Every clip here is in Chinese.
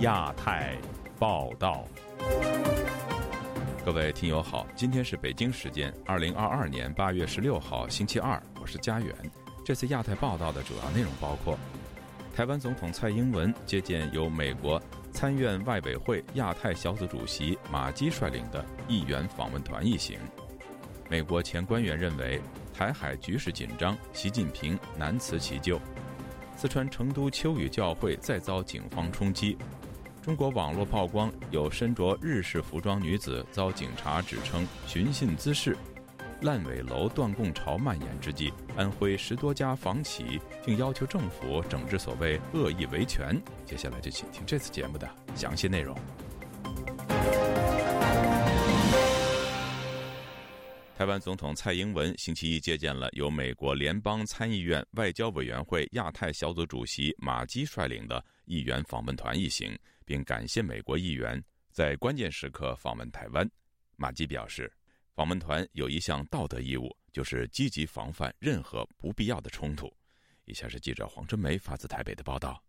亚太报道，各位听友好，今天是北京时间二零二二年八月十六号星期二，我是佳远。这次亚太报道的主要内容包括：台湾总统蔡英文接见由美国参院外委会亚太小组主席马基率领的议员访问团一行；美国前官员认为台海局势紧张，习近平难辞其咎。四川成都秋雨教会再遭警方冲击，中国网络曝光有身着日式服装女子遭警察指称寻衅滋事，烂尾楼断供潮蔓延之际，安徽十多家房企竟要求政府整治所谓恶意维权。接下来就请听这次节目的详细内容。台湾总统蔡英文星期一接见了由美国联邦参议院外交委员会亚太小组主席马基率领的议员访问团一行，并感谢美国议员在关键时刻访问台湾。马基表示，访问团有一项道德义务，就是积极防范任何不必要的冲突。以下是记者黄春梅发自台北的报道。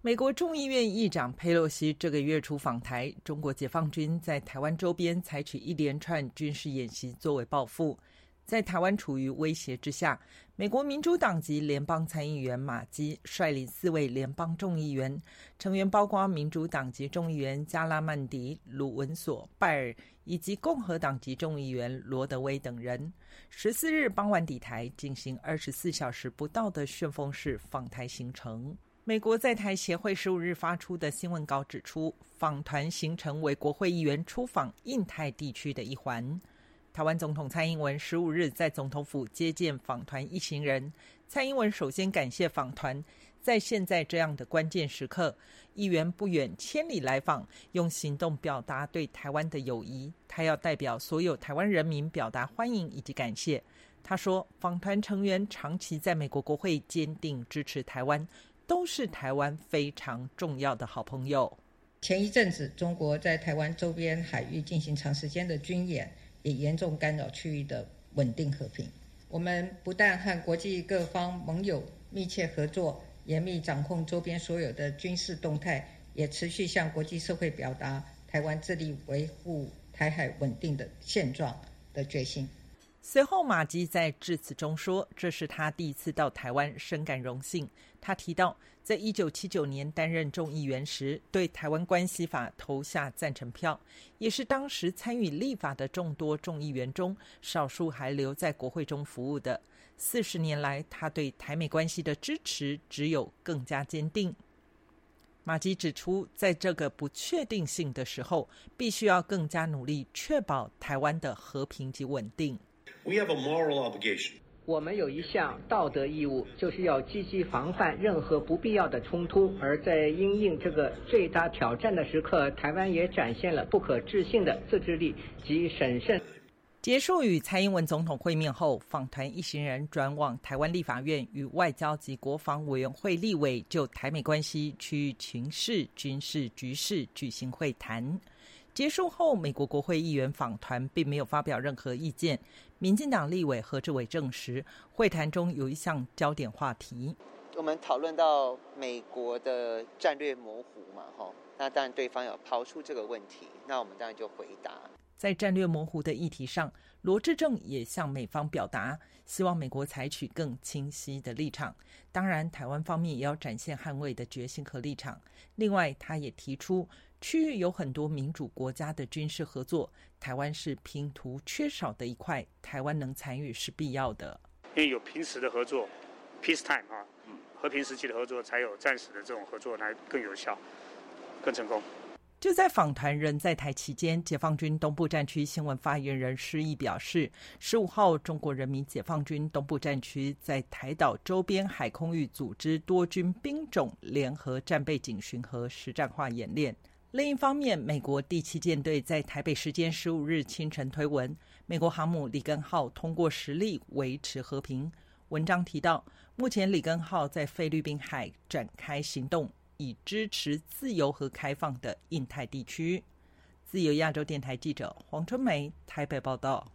美国众议院议长佩洛西这个月初访台，中国解放军在台湾周边采取一连串军事演习作为报复。在台湾处于威胁之下，美国民主党籍联邦参议员马基率领四位联邦众议员，成员包括民主党籍众议员加拉曼迪、鲁文索、拜尔以及共和党籍众议员罗德威等人，十四日傍晚抵台，进行二十四小时不到的旋风式访台行程。美国在台协会十五日发出的新闻稿指出，访团行程为国会议员出访印太地区的一环。台湾总统蔡英文十五日在总统府接见访团一行人。蔡英文首先感谢访团在现在这样的关键时刻，议员不远千里来访，用行动表达对台湾的友谊。他要代表所有台湾人民表达欢迎以及感谢。他说，访团成员长期在美国国会坚定支持台湾。都是台湾非常重要的好朋友。前一阵子，中国在台湾周边海域进行长时间的军演，也严重干扰区域的稳定和平。我们不但和国际各方盟友密切合作，严密掌控周边所有的军事动态，也持续向国际社会表达台湾致力维护台海稳定的现状的决心。随后，马基在致辞中说：“这是他第一次到台湾，深感荣幸。”他提到，在一九七九年担任众议员时，对《台湾关系法》投下赞成票，也是当时参与立法的众多众议员中少数还留在国会中服务的。四十年来，他对台美关系的支持只有更加坚定。马基指出，在这个不确定性的时候，必须要更加努力，确保台湾的和平及稳定。We have a moral obligation. 我们有一项道德义务，就是要积极防范任何不必要的冲突。而在应应这个最大挑战的时刻，台湾也展现了不可置信的自制力及审慎。结束与蔡英文总统会面后，访团一行人转往台湾立法院，与外交及国防委员会立委就台美关系、区域情势、军事局势举行会谈。结束后，美国国会议员访团并没有发表任何意见。民进党立委何志伟证实，会谈中有一项焦点话题，我们讨论到美国的战略模糊嘛，哈，那当然对方有抛出这个问题，那我们当然就回答。在战略模糊的议题上，罗志正也向美方表达，希望美国采取更清晰的立场。当然，台湾方面也要展现捍卫的决心和立场。另外，他也提出。区域有很多民主国家的军事合作，台湾是拼图缺少的一块，台湾能参与是必要的。因为有平时的合作，peace time 啊，和平时期的合作才有战时的这种合作来更有效、更成功。就在访谈人在台期间，解放军东部战区新闻发言人施毅表示，十五号中国人民解放军东部战区在台岛周边海空域组织多军兵种联合战备警巡和实战化演练。另一方面，美国第七舰队在台北时间十五日清晨推文，美国航母里根号通过实力维持和平。文章提到，目前里根号在菲律宾海展开行动，以支持自由和开放的印太地区。自由亚洲电台记者黄春梅台北报道。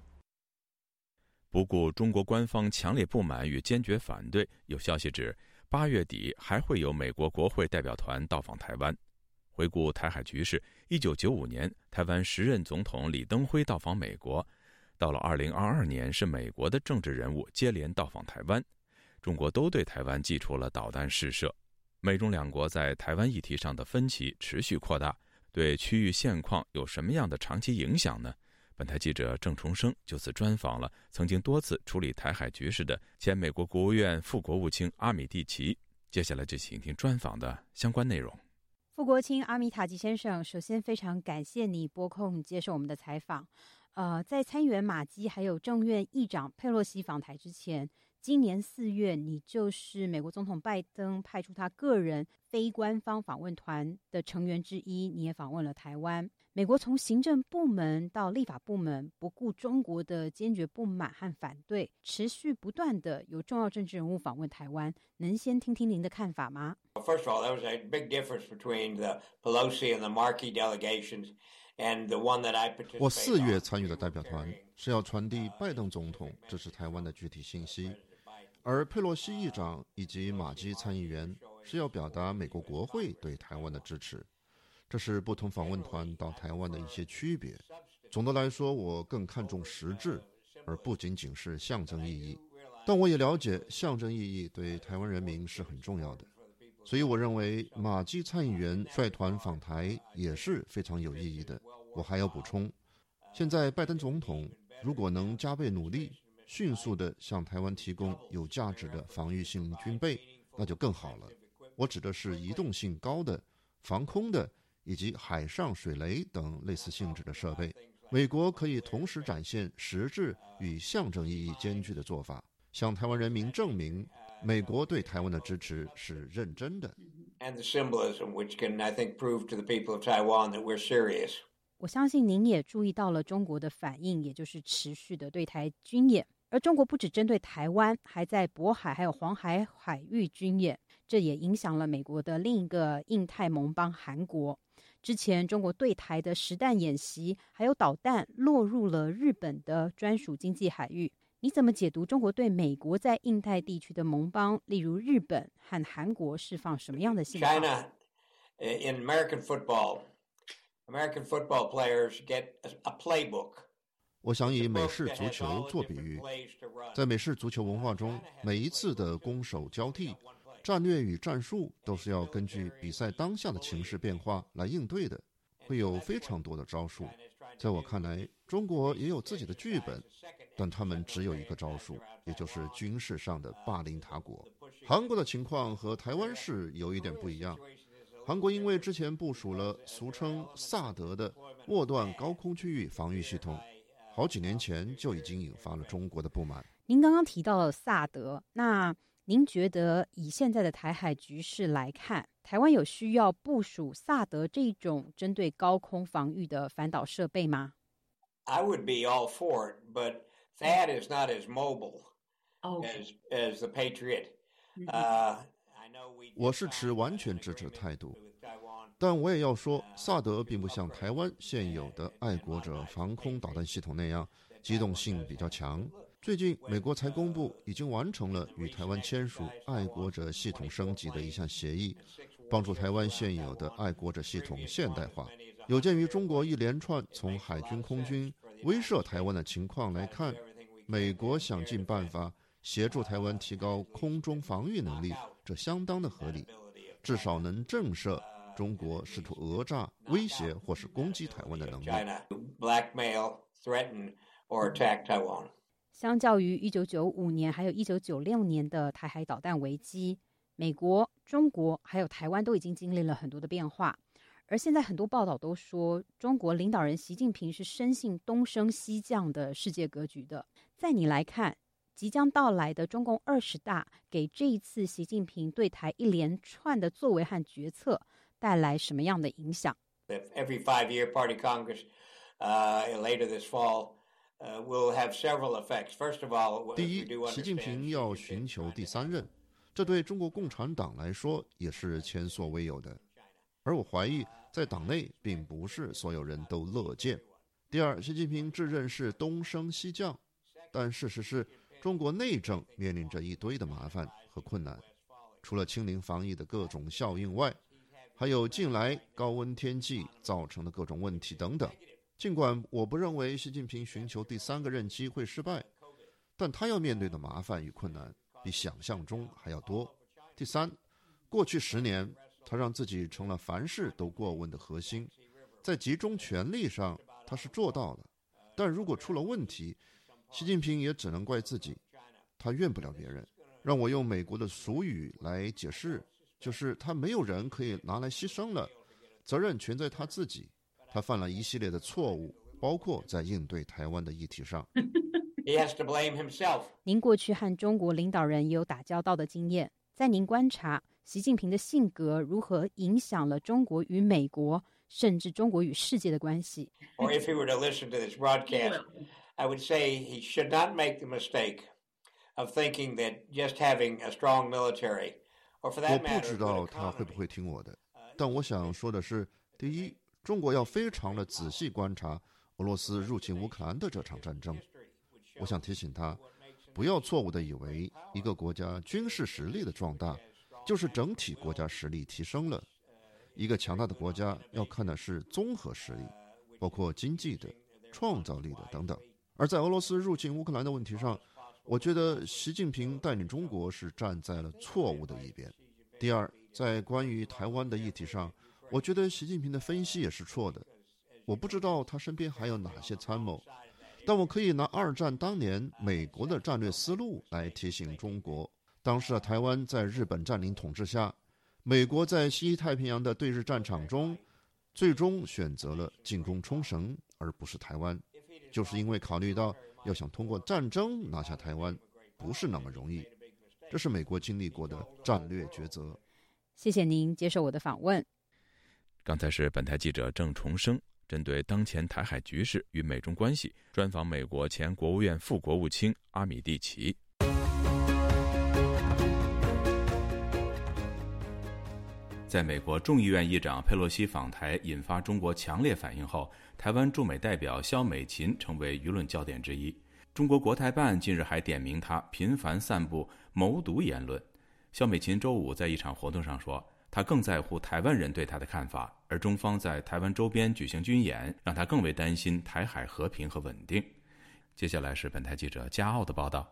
不顾中国官方强烈不满与坚决反对，有消息指，八月底还会有美国国会代表团到访台湾。回顾台海局势，一九九五年，台湾时任总统李登辉到访美国；到了二零二二年，是美国的政治人物接连到访台湾，中国都对台湾寄出了导弹试射。美中两国在台湾议题上的分歧持续扩大，对区域现况有什么样的长期影响呢？本台记者郑重生就此专访了曾经多次处理台海局势的前美国国务院副国务卿阿米蒂奇。接下来就请听专访的相关内容。傅国清阿米塔吉先生，首先非常感谢你拨空接受我们的采访。呃，在参议员马基还有众院议长佩洛西访台之前。今年四月，你就是美国总统拜登派出他个人非官方访问团的成员之一。你也访问了台湾。美国从行政部门到立法部门，不顾中国的坚决不满和反对，持续不断的有重要政治人物访问台湾。能先听听您的看法吗？First of all, there was a big difference between the Pelosi and the Markey delegations, and the one that I participated. 我四月参与的代表团是要传递拜登总统支持台湾的具体信息。而佩洛西议长以及马基参议员是要表达美国国会对台湾的支持，这是不同访问团到台湾的一些区别。总的来说，我更看重实质，而不仅仅是象征意义。但我也了解象征意义对台湾人民是很重要的，所以我认为马基参议员率团访台也是非常有意义的。我还要补充，现在拜登总统如果能加倍努力。迅速地向台湾提供有价值的防御性军备，那就更好了。我指的是移动性高的、防空的以及海上水雷等类似性质的设备。美国可以同时展现实质与象征意义兼具的做法，向台湾人民证明美国对台湾的支持是认真的。我相信您也注意到了中国的反应，也就是持续的对台军演。而中国不只针对台湾，还在渤海还有黄海海域军演，这也影响了美国的另一个印太盟邦韩国。之前中国对台的实弹演习，还有导弹落入了日本的专属经济海域。你怎么解读中国对美国在印太地区的盟邦，例如日本和韩国释放什么样的信号？China in American football, American football players get a playbook. 我想以美式足球做比喻，在美式足球文化中，每一次的攻守交替，战略与战术都是要根据比赛当下的情势变化来应对的，会有非常多的招数。在我看来，中国也有自己的剧本，但他们只有一个招数，也就是军事上的霸凌他国。韩国的情况和台湾是有一点不一样，韩国因为之前部署了俗称萨德的末段高空区域防御系统。好几年前就已经引发了中国的不满。您刚刚提到了萨德，那您觉得以现在的台海局势来看，台湾有需要部署萨德这种针对高空防御的反导设备吗？I would be all for it, but that is not as mobile as as the Patriot. Uh. 我是持完全支持态度。但我也要说，萨德并不像台湾现有的爱国者防空导弹系统那样机动性比较强。最近，美国才公布已经完成了与台湾签署爱国者系统升级的一项协议，帮助台湾现有的爱国者系统现代化。有鉴于中国一连串从海军、空军威慑台湾的情况来看，美国想尽办法协助台湾提高空中防御能力，这相当的合理，至少能震慑。中国试图讹诈、威胁或是攻击台湾的能力。相较于一九九五年还有一九九六年的台海导弹危机，美国、中国还有台湾都已经经历了很多的变化。而现在很多报道都说，中国领导人习近平是深信东升西降的世界格局的。在你来看，即将到来的中共二十大，给这一次习近平对台一连串的作为和决策。带来什么样的影响？Every five-year Party Congress, uh, later this fall, uh, will have several effects. First of all, 第一，习近平要寻求第三任，这对中国共产党来说也是前所未有的。而我怀疑，在党内并不是所有人都乐见。第二，习近平自认是东升西降，但事实是中国内政面临着一堆的麻烦和困难。除了清零防疫的各种效应外，还有近来高温天气造成的各种问题等等。尽管我不认为习近平寻求第三个任期会失败，但他要面对的麻烦与困难比想象中还要多。第三，过去十年，他让自己成了凡事都过问的核心，在集中权力上他是做到了，但如果出了问题，习近平也只能怪自己，他怨不了别人。让我用美国的俗语来解释，就是他没有人可以拿来牺牲了，责任全在他自己。他犯了一系列的错误，包括在应对台湾的议题上。He has to blame himself。您过去和中国领导人也有打交道的经验，在您观察，习近平的性格如何影响了中国与美国，甚至中国与世界的关系？Or if he were to listen to this broadcast, I would say he should not make the mistake. of thinking that just having a strong military, 我不知道他会不会听我的，但我想说的是，第一，中国要非常的仔细观察俄罗斯入侵乌克兰的这场战争。我想提醒他，不要错误的以为一个国家军事实力的壮大，就是整体国家实力提升了。一个强大的国家要看的是综合实力，包括经济的、创造力的等等。而在俄罗斯入侵乌克兰的问题上，我觉得习近平带领中国是站在了错误的一边。第二，在关于台湾的议题上，我觉得习近平的分析也是错的。我不知道他身边还有哪些参谋，但我可以拿二战当年美国的战略思路来提醒中国：当时的台湾在日本占领统治下，美国在西太平洋的对日战场中，最终选择了进攻冲绳而不是台湾，就是因为考虑到。要想通过战争拿下台湾，不是那么容易。这是美国经历过的战略抉择。谢谢您接受我的访问。刚才是本台记者郑重生针对当前台海局势与美中关系专访美国前国务院副国务卿阿米蒂奇。在美国众议院议长佩洛西访台引发中国强烈反应后，台湾驻美代表肖美琴成为舆论焦点之一。中国国台办近日还点名他频繁散布谋独言论。肖美琴周五在一场活动上说，他更在乎台湾人对他的看法，而中方在台湾周边举行军演，让他更为担心台海和平和稳定。接下来是本台记者加奥的报道。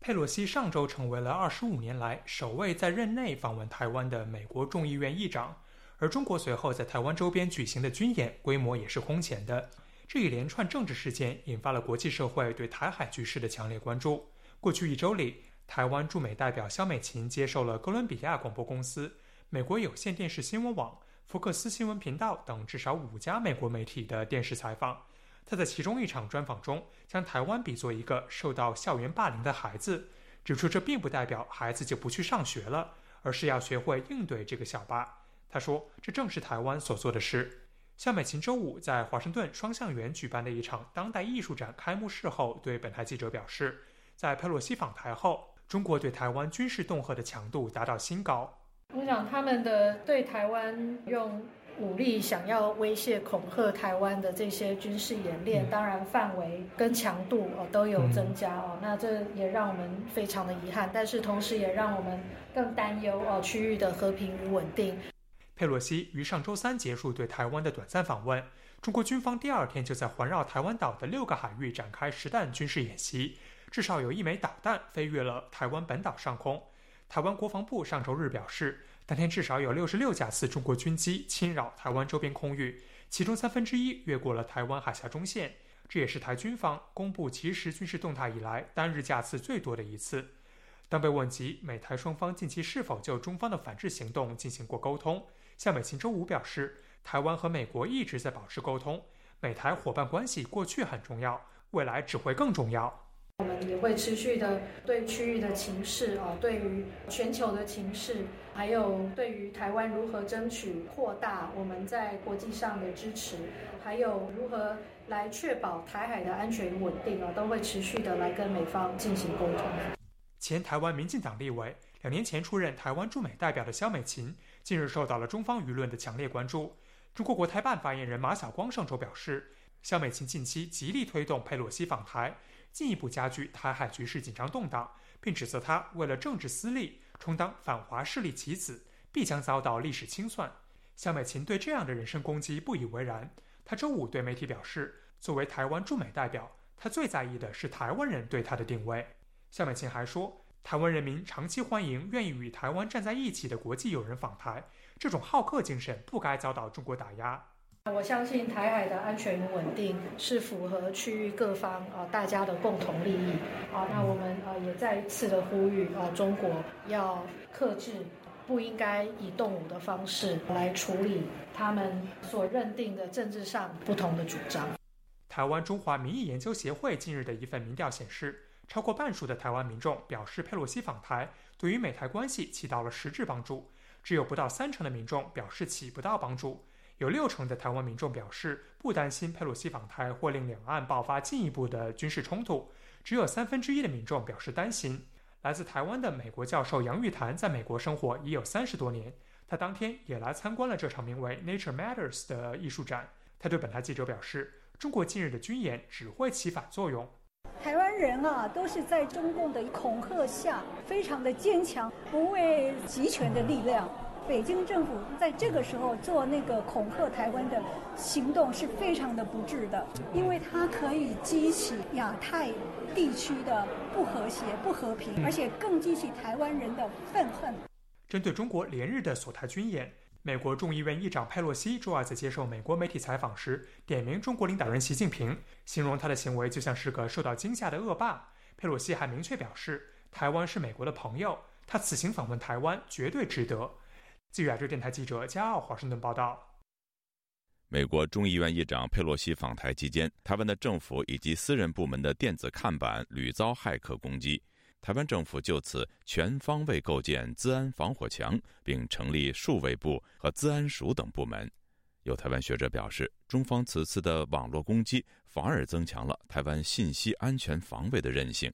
佩洛西上周成为了二十五年来首位在任内访问台湾的美国众议院议长，而中国随后在台湾周边举行的军演规模也是空前的。这一连串政治事件引发了国际社会对台海局势的强烈关注。过去一周里，台湾驻美代表肖美琴接受了哥伦比亚广播公司、美国有线电视新闻网、福克斯新闻频道等至少五家美国媒体的电视采访。他在其中一场专访中，将台湾比作一个受到校园霸凌的孩子，指出这并不代表孩子就不去上学了，而是要学会应对这个小霸。他说，这正是台湾所做的事。夏美琴周五在华盛顿双向园举办的一场当代艺术展开幕式后，对本台记者表示，在佩洛西访台后，中国对台湾军事恫吓的强度达到新高。我想他们的对台湾用。武力想要威胁恐吓台湾的这些军事演练，当然范围跟强度哦都有增加哦，那这也让我们非常的遗憾，但是同时也让我们更担忧哦区域的和平与稳定。佩洛西于上周三结束对台湾的短暂访问，中国军方第二天就在环绕台湾岛的六个海域展开实弹军事演习，至少有一枚导弹飞越了台湾本岛上空。台湾国防部上周日表示。当天至少有六十六架次中国军机侵扰台湾周边空域，其中三分之一越过了台湾海峡中线，这也是台军方公布即时军事动态以来单日架次最多的一次。当被问及美台双方近期是否就中方的反制行动进行过沟通，夏美琴周五表示，台湾和美国一直在保持沟通，美台伙伴关系过去很重要，未来只会更重要。我们也会持续的对区域的情势啊，对于全球的情势，还有对于台湾如何争取扩大我们在国际上的支持，还有如何来确保台海的安全与稳定啊，都会持续的来跟美方进行沟通。前台湾民进党立委，两年前出任台湾驻美代表的肖美琴，近日受到了中方舆论的强烈关注。中国国台办发言人马晓光上周表示，肖美琴近期极力推动佩洛西访台。进一步加剧台海局势紧张动荡，并指责他为了政治私利充当反华势力棋子，必将遭到历史清算。肖美琴对这样的人身攻击不以为然。她周五对媒体表示，作为台湾驻美代表，她最在意的是台湾人对她的定位。肖美琴还说，台湾人民长期欢迎愿意与台湾站在一起的国际友人访台，这种好客精神不该遭到中国打压。我相信台海的安全与稳定是符合区域各方啊大家的共同利益啊。那我们啊也再一次的呼吁啊，中国要克制，不应该以动武的方式来处理他们所认定的政治上不同的主张。台湾中华民意研究协会近日的一份民调显示，超过半数的台湾民众表示佩洛西访台对于美台关系起到了实质帮助，只有不到三成的民众表示起不到帮助。有六成的台湾民众表示不担心佩洛西访台或令两岸爆发进一步的军事冲突，只有三分之一的民众表示担心。来自台湾的美国教授杨玉潭在美国生活已有三十多年，他当天也来参观了这场名为 Nature Matters 的艺术展。他对本台记者表示，中国近日的军演只会起反作用。台湾人啊，都是在中共的恐吓下，非常的坚强，不畏集权的力量。北京政府在这个时候做那个恐吓台湾的行动是非常的不智的，因为它可以激起亚太地区的不和谐、不和平，而且更激起台湾人的愤恨。针对中国连日的锁台军演，美国众议院议长佩洛西周二在接受美国媒体采访时，点名中国领导人习近平，形容他的行为就像是个受到惊吓的恶霸。佩洛西还明确表示，台湾是美国的朋友，他此行访问台湾绝对值得。据亚洲电台记者加奥华盛顿报道，美国众议院议长佩洛西访台期间，台湾的政府以及私人部门的电子看板屡遭骇客攻击。台湾政府就此全方位构建资安防火墙，并成立数位部和资安署等部门。有台湾学者表示，中方此次的网络攻击反而增强了台湾信息安全防卫的韧性。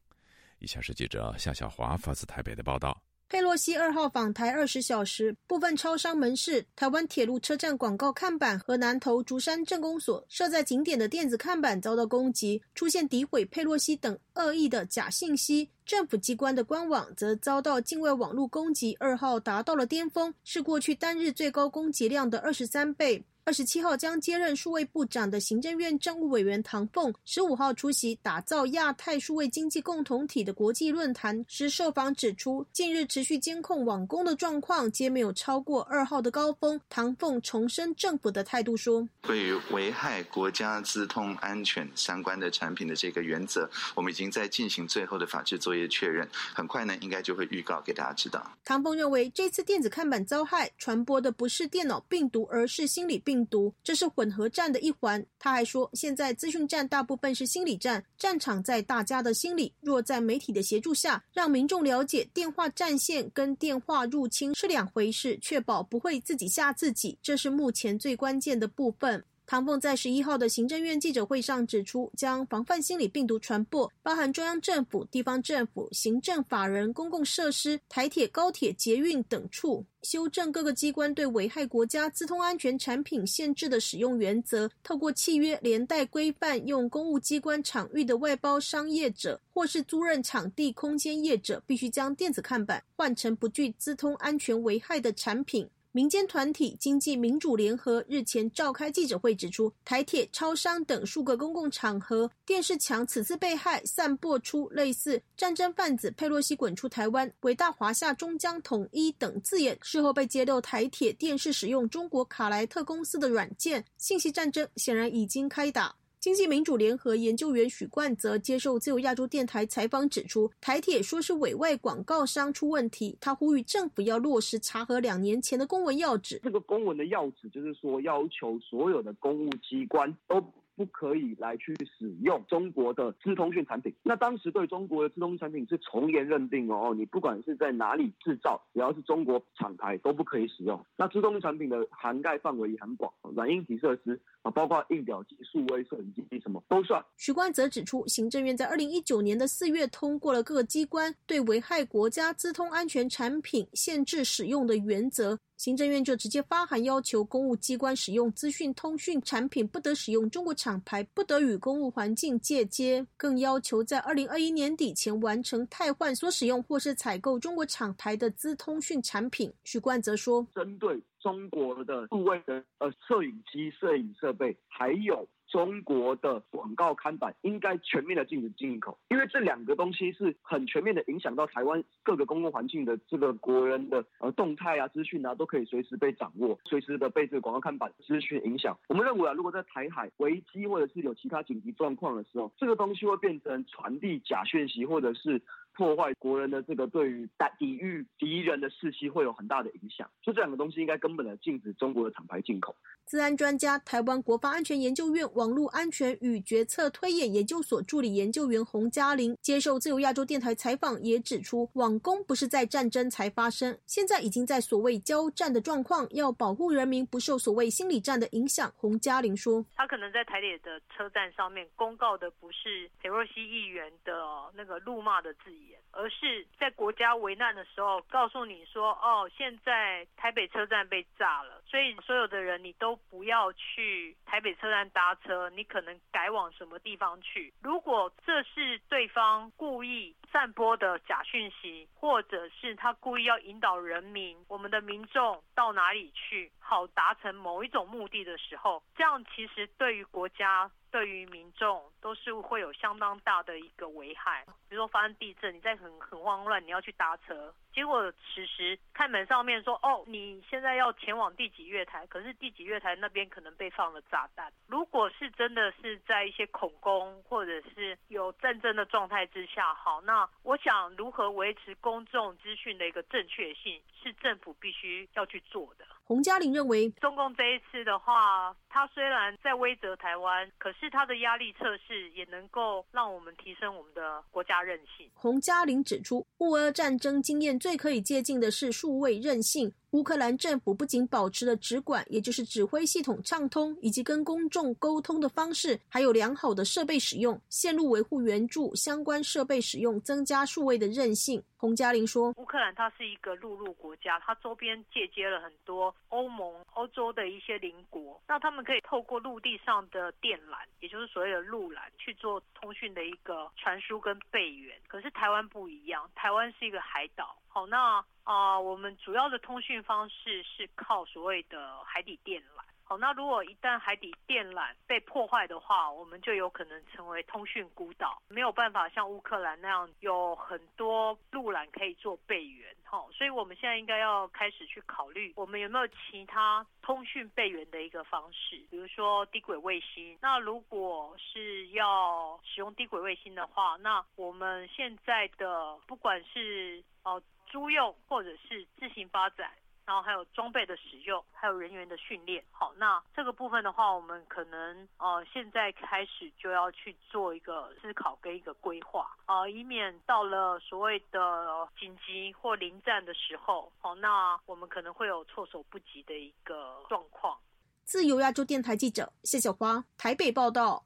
以下是记者夏小华发自台北的报道。佩洛西二号访台二十小时，部分超商门市、台湾铁路车站广告看板和南投竹山镇公所设在景点的电子看板遭到攻击，出现诋毁佩洛西等恶意的假信息。政府机关的官网则遭到境外网络攻击，二号达到了巅峰，是过去单日最高攻击量的二十三倍。二十七号将接任数位部长的行政院政务委员唐凤，十五号出席打造亚太数位经济共同体的国际论坛时，受访指出，近日持续监控网工的状况皆没有超过二号的高峰。唐凤重申政府的态度说：“对于危害国家资通安全相关的产品的这个原则，我们已经在进行最后的法制作业确认，很快呢，应该就会预告给大家知道。”唐凤认为，这次电子看板遭害，传播的不是电脑病毒，而是心理病。病毒，这是混合战的一环。他还说，现在资讯战大部分是心理战，战场在大家的心里。若在媒体的协助下，让民众了解电话战线跟电话入侵是两回事，确保不会自己吓自己，这是目前最关键的部分。唐凤在十一号的行政院记者会上指出，将防范心理病毒传播，包含中央政府、地方政府、行政法人、公共设施、台铁、高铁、捷运等处，修正各个机关对危害国家资通安全产品限制的使用原则，透过契约连带规范，用公务机关场域的外包商业者或是租赁场地空间业者，必须将电子看板换成不具资通安全危害的产品。民间团体经济民主联合日前召开记者会，指出台铁、超商等数个公共场合电视墙此次被害，散播出类似“战争贩子佩洛西滚出台湾”“伟大华夏终将统一”等字眼。事后被揭露台铁电视使用中国卡莱特公司的软件，信息战争显然已经开打。经济民主联合研究员许冠泽接受自由亚洲电台采访指出，台铁说是委外广告商出问题，他呼吁政府要落实查核两年前的公文要旨。这个公文的要旨就是说，要求所有的公务机关都。不可以来去使用中国的资通讯产品。那当时对中国的资通讯产品是从严认定哦，你不管是在哪里制造，只要是中国厂牌都不可以使用。那资通讯产品的涵盖范围也很广，软硬体设施啊，包括印表机、数位摄影机什么都算。徐冠则指出，行政院在二零一九年的四月通过了各个机关对危害国家资通安全产品限制使用的原则。行政院就直接发函要求公务机关使用资讯通讯产品不得使用中国厂牌，不得与公务环境借接，更要求在二零二一年底前完成汰换所使用或是采购中国厂牌的资通讯产品。许冠泽说，针对中国的数位的呃摄影机、摄影设备，还有。中国的广告看板应该全面的禁止进口，因为这两个东西是很全面的影响到台湾各个公共环境的这个国人的呃动态啊、资讯啊，都可以随时被掌握，随时的被这个广告看板资讯影响。我们认为啊，如果在台海危机或者是有其他紧急状况的时候，这个东西会变成传递假讯息，或者是。破坏国人的这个对于抵抵御敌人的士气会有很大的影响，就这两个东西应该根本的禁止中国的厂牌进口。治安专家、台湾国防安全研究院网络安全与决策推演研究所助理研究员洪嘉玲接受自由亚洲电台采访，也指出，网攻不是在战争才发生，现在已经在所谓交战的状况，要保护人民不受所谓心理战的影响。洪嘉玲说，他可能在台铁的车站上面公告的不是裴若曦议员的那个怒骂的字。而是在国家危难的时候，告诉你说：“哦，现在台北车站被炸了，所以所有的人你都不要去台北车站搭车，你可能改往什么地方去。”如果这是对方故意散播的假讯息，或者是他故意要引导人民、我们的民众到哪里去，好达成某一种目的的时候，这样其实对于国家。对于民众都是会有相当大的一个危害，比如说发生地震，你在很很慌乱，你要去搭车，结果此时看门上面说，哦，你现在要前往第几月台，可是第几月台那边可能被放了炸弹。如果是真的是在一些恐攻或者是有战争的状态之下，好，那我想如何维持公众资讯的一个正确性，是政府必须要去做的。洪嘉玲认为，中共这一次的话，他虽然在威责台湾，可是他的压力测试也能够让我们提升我们的国家韧性。洪嘉玲指出，乌俄战争经验最可以借鉴的是数位韧性。乌克兰政府不仅保持了直管，也就是指挥系统畅通，以及跟公众沟通的方式，还有良好的设备使用、线路维护援助相关设备使用，增加数位的韧性。洪嘉玲说：“乌克兰它是一个陆路国家，它周边借接了很多欧盟、欧洲的一些邻国，那他们可以透过陆地上的电缆，也就是所谓的陆缆，去做通讯的一个传输跟备援。可是台湾不一样，台湾是一个海岛。好，那啊，我们主要的通讯方式是靠所谓的海底电缆。”好那如果一旦海底电缆被破坏的话，我们就有可能成为通讯孤岛，没有办法像乌克兰那样有很多路缆可以做备援。哈，所以我们现在应该要开始去考虑，我们有没有其他通讯备援的一个方式，比如说低轨卫星。那如果是要使用低轨卫星的话，那我们现在的不管是哦租用或者是自行发展。然后还有装备的使用，还有人员的训练。好，那这个部分的话，我们可能呃现在开始就要去做一个思考跟一个规划啊，以免到了所谓的紧急或临战的时候，好，那我们可能会有措手不及的一个状况。自由亚洲电台记者谢小花台北报道。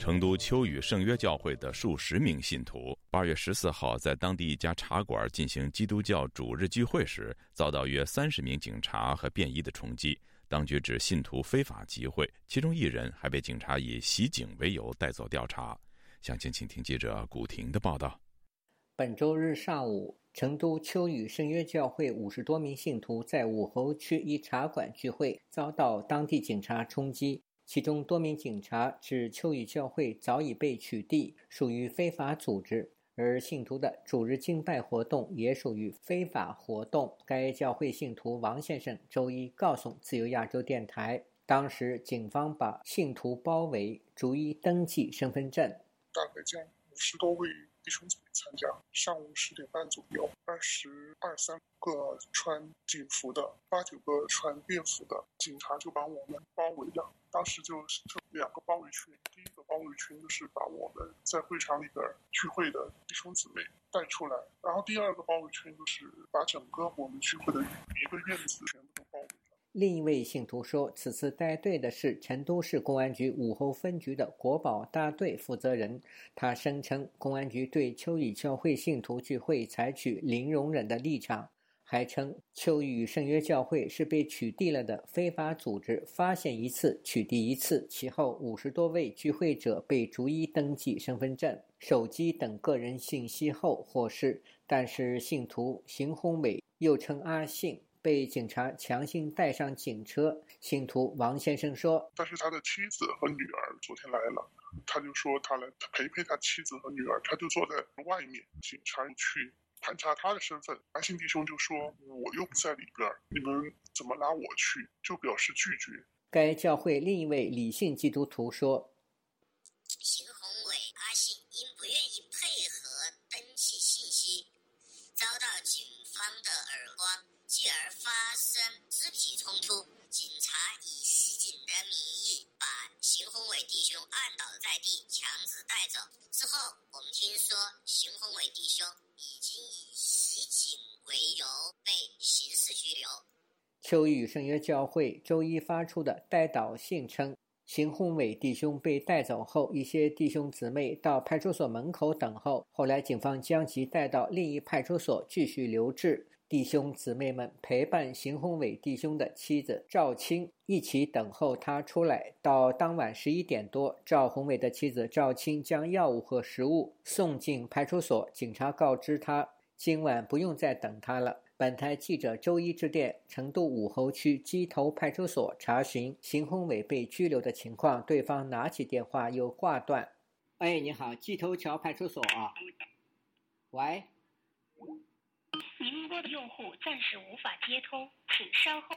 成都秋雨圣约教会的数十名信徒，八月十四号在当地一家茶馆进行基督教主日聚会时，遭到约三十名警察和便衣的冲击。当局指信徒非法集会，其中一人还被警察以袭警为由带走调查。详情，请听记者古婷的报道。本周日上午，成都秋雨圣约教会五十多名信徒在武侯区一茶馆聚会，遭到当地警察冲击。其中多名警察指秋雨教会早已被取缔，属于非法组织，而信徒的主日敬拜活动也属于非法活动。该教会信徒王先生周一告诉自由亚洲电台，当时警方把信徒包围，逐一登记身份证。大概将五十多位。弟兄姊妹参加，上午十点半左右，二十二三个穿警服的，八九个穿便服的警察就把我们包围了。当时就这两个包围圈，第一个包围圈就是把我们在会场里边聚会的弟兄姊妹带出来，然后第二个包围圈就是把整个我们聚会的一个院子全。另一位信徒说，此次带队的是成都市公安局武侯分局的国保大队负责人。他声称，公安局对秋雨教会信徒聚会采取零容忍的立场，还称秋雨圣约教会是被取缔了的非法组织，发现一次取缔一次。其后五十多位聚会者被逐一登记身份证、手机等个人信息后获释，但是信徒邢宏伟又称阿信。被警察强行带上警车。信徒王先生说：“但是他的妻子和女儿昨天来了，他就说他来陪陪他妻子和女儿，他就坐在外面。警察去盘查他的身份，阿信弟兄就说：‘我又不在里边，你们怎么拉我去？’就表示拒绝。”该教会另一位理性基督徒说。冲突警察以袭警的名义把邢宏伟弟兄按倒在地，强制带走。之后我们听说邢宏伟弟兄已经以袭警为由被刑事拘留。秋雨圣约教会周一发出的带导信称，邢宏伟弟兄被带走后，一些弟兄姊妹到派出所门口等候，后来警方将其带到另一派出所继续留置。弟兄姊妹们陪伴邢宏伟弟兄的妻子赵青一起等候他出来。到当晚十一点多，赵宏伟的妻子赵青将药物和食物送进派出所，警察告知他今晚不用再等他了。本台记者周一致电成都武侯区鸡头派出所查询邢宏伟被拘留的情况，对方拿起电话又挂断。哎，你好，鸡头桥派出所啊。喂。您拨的用户暂时无法接通，请稍后。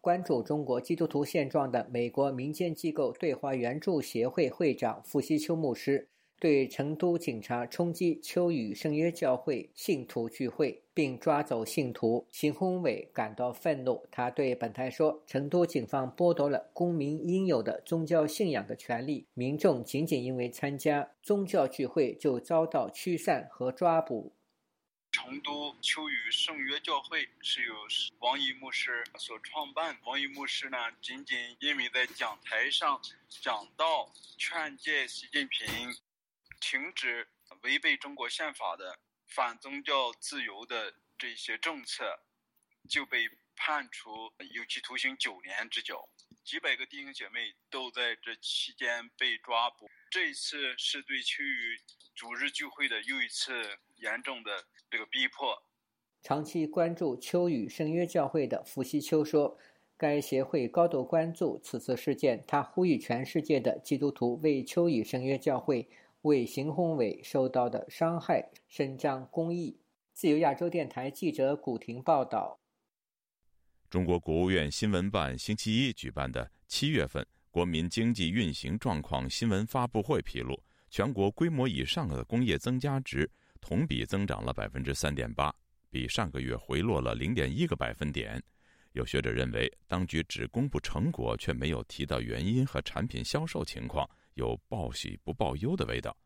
关注中国基督徒现状的美国民间机构对华援助协会会长傅西秋牧师。对成都警察冲击秋雨圣约教会信徒聚会并抓走信徒邢宏伟感到愤怒。他对本台说：“成都警方剥夺了公民应有的宗教信仰的权利，民众仅仅因为参加宗教聚会就遭到驱散和抓捕。”成都秋雨圣约教会是由王一牧师所创办。王一牧师呢，仅仅因为在讲台上讲到劝诫习近平。停止违背中国宪法的反宗教自由的这些政策，就被判处有期徒刑九年之久。几百个弟兄姐妹都在这期间被抓捕。这一次是对秋雨主日聚会的又一次严重的这个逼迫。长期关注秋雨圣约教会的伏羲秋说：“该协会高度关注此次事件，他呼吁全世界的基督徒为秋雨圣约教会。”为邢宏伟受到的伤害伸张公义。自由亚洲电台记者古婷报道。中国国务院新闻办星期一举办的七月份国民经济运行状况新闻发布会披露，全国规模以上的工业增加值同比增长了百分之三点八，比上个月回落了零点一个百分点。有学者认为，当局只公布成果，却没有提到原因和产品销售情况。有报喜不报忧的味道。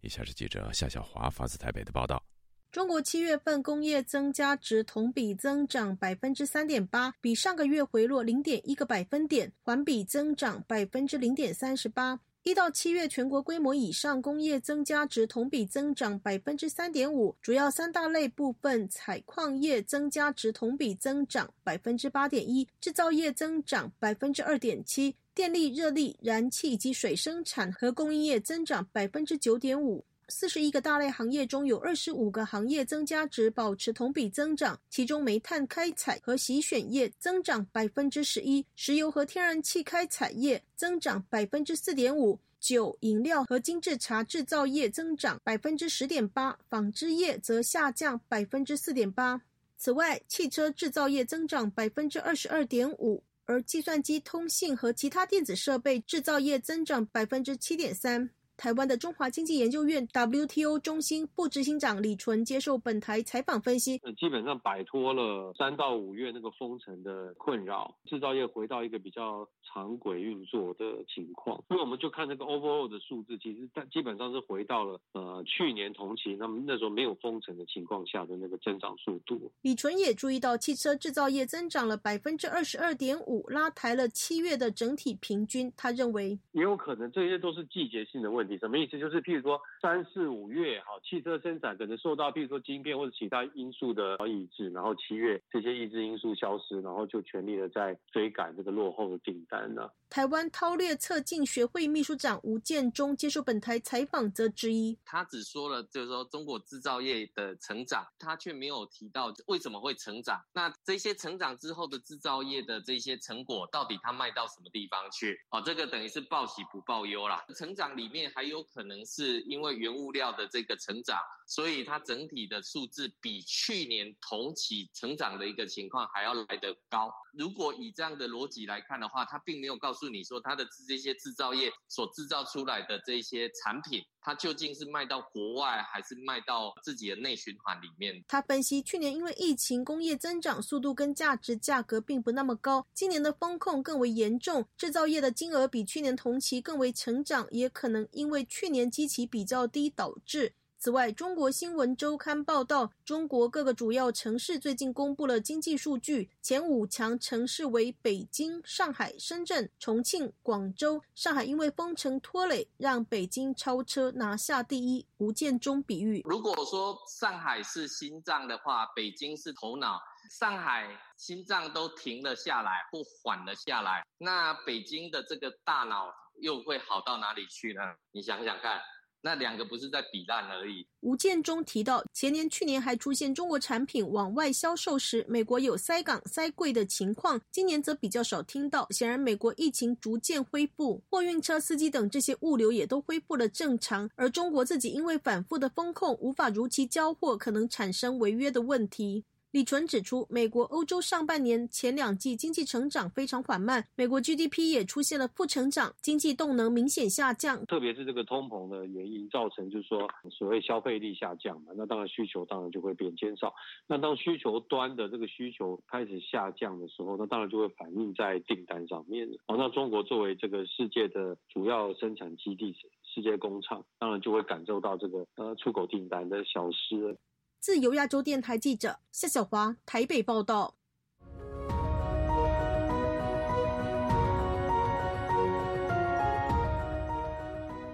以下是记者夏小华发自台北的报道：中国七月份工业增加值同比增长百分之三点八，比上个月回落零点一个百分点，环比增长百分之零点三十八。一到七月全国规模以上工业增加值同比增长百分之三点五，主要三大类部分：采矿业增加值同比增长百分之八点一，制造业增长百分之二点七。电力、热力、燃气以及水生产和供应业增长百分之九点五。四十一个大类行业中有二十五个行业增加值保持同比增长，其中煤炭开采和洗选业增长百分之十一，石油和天然气开采业增长百分之四点五，酒、饮料和精制茶制造业增长百分之十点八，纺织业则下降百分之四点八。此外，汽车制造业增长百分之二十二点五。而计算机、通信和其他电子设备制造业增长百分之七点三。台湾的中华经济研究院 WTO 中心副执行长李纯接受本台采访分析，基本上摆脱了三到五月那个封城的困扰，制造业回到一个比较常轨运作的情况。那我们就看这个 overall 的数字，其实它基本上是回到了呃去年同期，那么那时候没有封城的情况下的那个增长速度。李纯也注意到，汽车制造业增长了百分之二十二点五，拉抬了七月的整体平均。他认为也有可能这些都是季节性的问题。题。什么意思？就是譬如说三四五月，好，汽车生产可能受到譬如说晶片或者其他因素的抑制，然后七月这些抑制因素消失，然后就全力的在追赶这个落后的订单呢。台湾韬略策进学会秘书长吴建中接受本台采访则之一，他只说了就是说中国制造业的成长，他却没有提到为什么会成长。那这些成长之后的制造业的这些成果，到底他卖到什么地方去？哦，这个等于是报喜不报忧啦。成长里面还还有可能是因为原物料的这个成长，所以它整体的数字比去年同期成长的一个情况还要来得高。如果以这样的逻辑来看的话，它并没有告诉你说它的这些制造业所制造出来的这些产品，它究竟是卖到国外还是卖到自己的内循环里面？他分析，去年因为疫情，工业增长速度跟价值价格并不那么高，今年的风控更为严重，制造业的金额比去年同期更为成长，也可能因为去年基期比较低导致。此外，中国新闻周刊报道，中国各个主要城市最近公布了经济数据，前五强城市为北京、上海、深圳、重庆、广州。上海因为封城拖累，让北京超车拿下第一。吴建中比喻，如果说上海是心脏的话，北京是头脑。上海心脏都停了下来或缓了下来，那北京的这个大脑又会好到哪里去呢？你想想看。那两个不是在比烂而已。吴建中提到，前年、去年还出现中国产品往外销售时，美国有塞港、塞柜的情况，今年则比较少听到。显然，美国疫情逐渐恢复，货运车司机等这些物流也都恢复了正常，而中国自己因为反复的风控，无法如期交货，可能产生违约的问题。李纯指出，美国、欧洲上半年前两季经济成长非常缓慢，美国 GDP 也出现了负成长，经济动能明显下降。特别是这个通膨的原因，造成就是说所谓消费力下降嘛，那当然需求当然就会变减少。那当需求端的这个需求开始下降的时候，那当然就会反映在订单上面。哦，那中国作为这个世界的主要生产基地、世界工厂，当然就会感受到这个呃出口订单的消失。自由亚洲电台记者夏小华台北报道。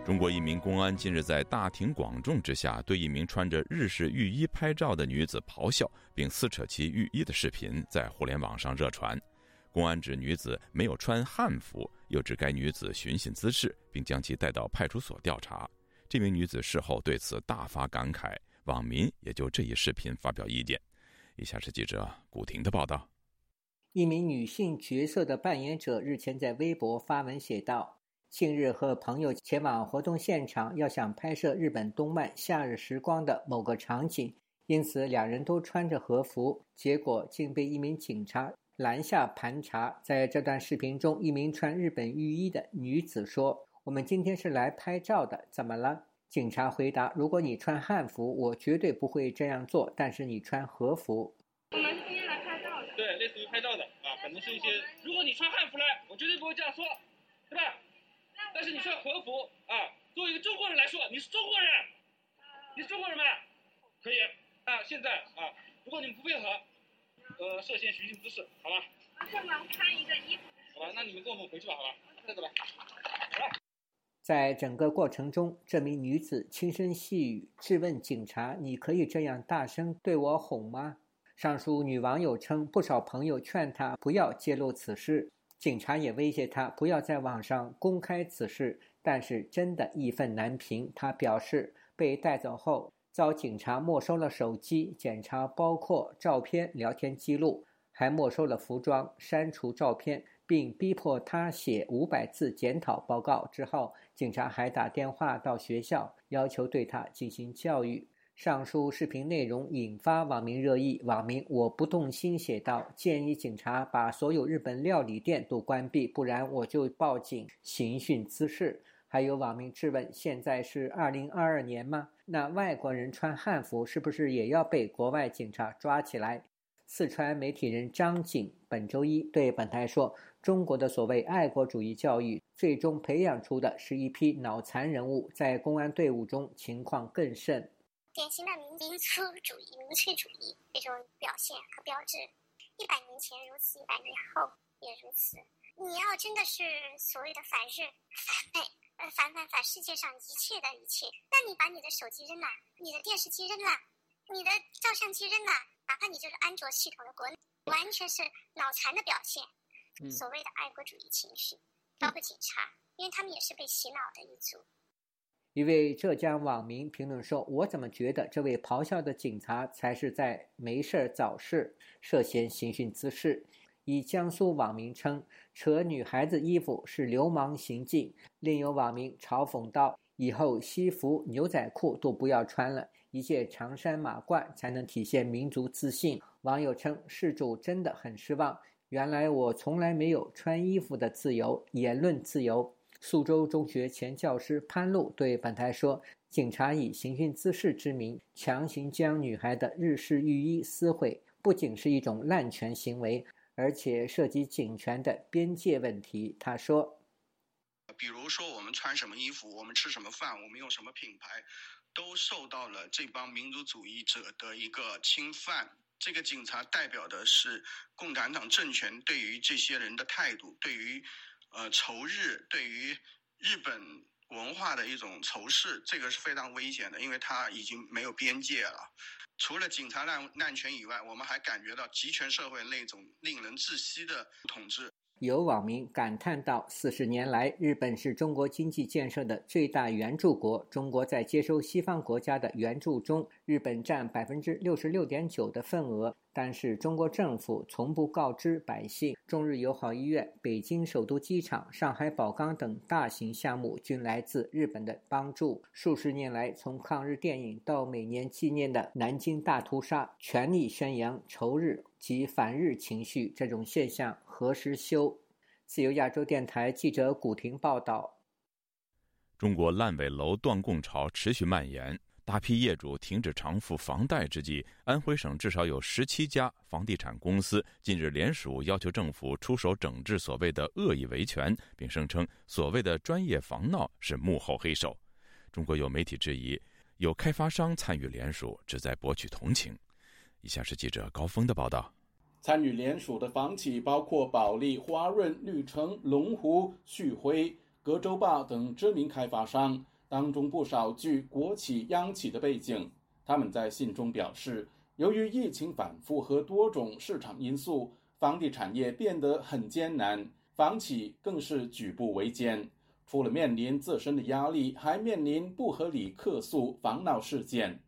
中国一名公安近日在大庭广众之下，对一名穿着日式浴衣拍照的女子咆哮，并撕扯其浴衣的视频在互联网上热传。公安指女子没有穿汉服，又指该女子寻衅滋事，并将其带到派出所调查。这名女子事后对此大发感慨。网民也就这一视频发表意见。以下是记者古婷的报道：一名女性角色的扮演者日前在微博发文写道：“近日和朋友前往活动现场，要想拍摄日本动漫《夏日时光》的某个场景，因此两人都穿着和服，结果竟被一名警察拦下盘查。”在这段视频中，一名穿日本浴衣的女子说：“我们今天是来拍照的，怎么了？”警察回答：“如果你穿汉服，我绝对不会这样做。但是你穿和服，我们今天来拍照的。对，类似于拍照的啊，可能是一些。如果你穿汉服来，我绝对不会这样说，对吧？但是你穿和服啊，作为一个中国人来说，你是中国人，你是中国人吗？可以啊。现在啊，如果你们不配合，呃，涉嫌寻衅滋事，好吧？我们穿一个衣服。好吧，那你们跟我们回去吧，好吧？那走吧。”在整个过程中，这名女子轻声细语质问警察：“你可以这样大声对我吼吗？”上述女网友称，不少朋友劝她不要揭露此事，警察也威胁她不要在网上公开此事。但是真的义愤难平，她表示被带走后遭警察没收了手机，检查包括照片、聊天记录，还没收了服装，删除照片。并逼迫他写五百字检讨报告。之后，警察还打电话到学校，要求对他进行教育。上述视频内容引发网民热议。网民我不动心写道：“建议警察把所有日本料理店都关闭，不然我就报警刑讯滋事。”还有网民质问：“现在是二零二二年吗？那外国人穿汉服是不是也要被国外警察抓起来？”四川媒体人张景本周一对本台说。中国的所谓爱国主义教育，最终培养出的是一批脑残人物，在公安队伍中情况更甚。典型的民民族主义、民粹主义这种表现和标志，一百年前如此，一百年后也如此。你要真的是所谓的反日、反美、呃，反反反世界上一切的一切。那你把你的手机扔了，你的电视机扔了，你的照相机扔了，哪怕你就是安卓系统的国内，完全是脑残的表现。所谓的爱国主义情绪，包括警察，因为他们也是被洗脑的一族。一位浙江网民评论说：“我怎么觉得这位咆哮的警察才是在没事儿找事，涉嫌刑讯滋事？”以江苏网民称：“扯女孩子衣服是流氓行径。”另有网民嘲讽道：“以后西服、牛仔裤都不要穿了，一件长衫马褂才能体现民族自信。”网友称：“事主真的很失望，原来我从来没有穿衣服的自由，言论自由。”苏州中学前教师潘露对本台说：“警察以刑讯滋事之名，强行将女孩的日式浴衣撕毁，不仅是一种滥权行为，而且涉及警权的边界问题。”他说：“比如说，我们穿什么衣服，我们吃什么饭，我们用什么品牌，都受到了这帮民族主义者的一个侵犯。这个警察代表的是共产党政权对于这些人的态度，对于。”呃，仇日对于日本文化的一种仇视，这个是非常危险的，因为它已经没有边界了。除了警察滥滥权以外，我们还感觉到集权社会那种令人窒息的统治。有网民感叹道：“四十年来，日本是中国经济建设的最大援助国。中国在接收西方国家的援助中，日本占百分之六十六点九的份额。但是，中国政府从不告知百姓。中日友好医院、北京首都机场、上海宝钢等大型项目均来自日本的帮助。数十年来，从抗日电影到每年纪念的南京大屠杀，全力宣扬仇日及反日情绪，这种现象。”何时休？自由亚洲电台记者古婷报道：中国烂尾楼断供潮持续蔓延，大批业主停止偿付房贷之际，安徽省至少有十七家房地产公司近日联署要求政府出手整治所谓的恶意维权，并声称所谓的专业房闹是幕后黑手。中国有媒体质疑，有开发商参与联署，旨在博取同情。以下是记者高峰的报道。参与联署的房企包括保利、华润、绿城、龙湖、旭辉、格洲坝等知名开发商，当中不少具国企、央企的背景。他们在信中表示，由于疫情反复和多种市场因素，房地产业变得很艰难，房企更是举步维艰。除了面临自身的压力，还面临不合理客诉、房闹事件。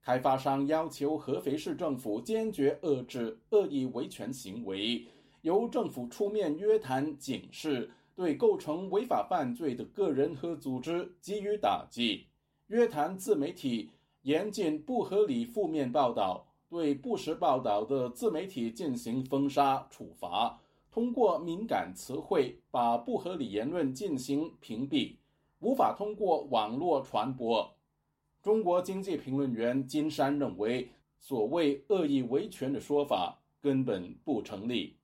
开发商要求合肥市政府坚决遏制恶意维权行为，由政府出面约谈警示，对构成违法犯罪的个人和组织给予打击；约谈自媒体，严禁不合理负面报道，对不实报道的自媒体进行封杀处罚；通过敏感词汇把不合理言论进行屏蔽，无法通过网络传播。中国经济评论员金山认为，所谓恶意维权的说法根本不成立。